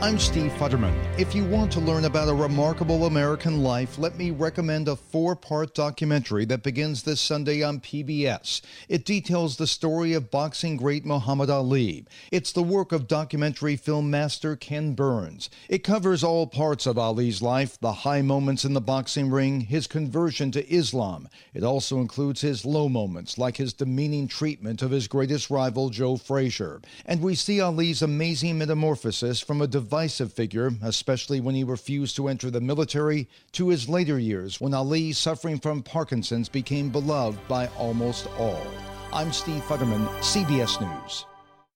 I'm Steve Futterman. If you want to learn about a remarkable American life, let me recommend a four part documentary that begins this Sunday on PBS. It details the story of boxing great Muhammad Ali. It's the work of documentary film master Ken Burns. It covers all parts of Ali's life the high moments in the boxing ring, his conversion to Islam. It also includes his low moments, like his demeaning treatment of his greatest rival, Joe Frazier. And we see Ali's amazing metamorphosis from a divisive figure, especially when he refused to enter the military, to his later years when Ali, suffering from Parkinson's, became beloved by almost all. I'm Steve Futterman, CBS News.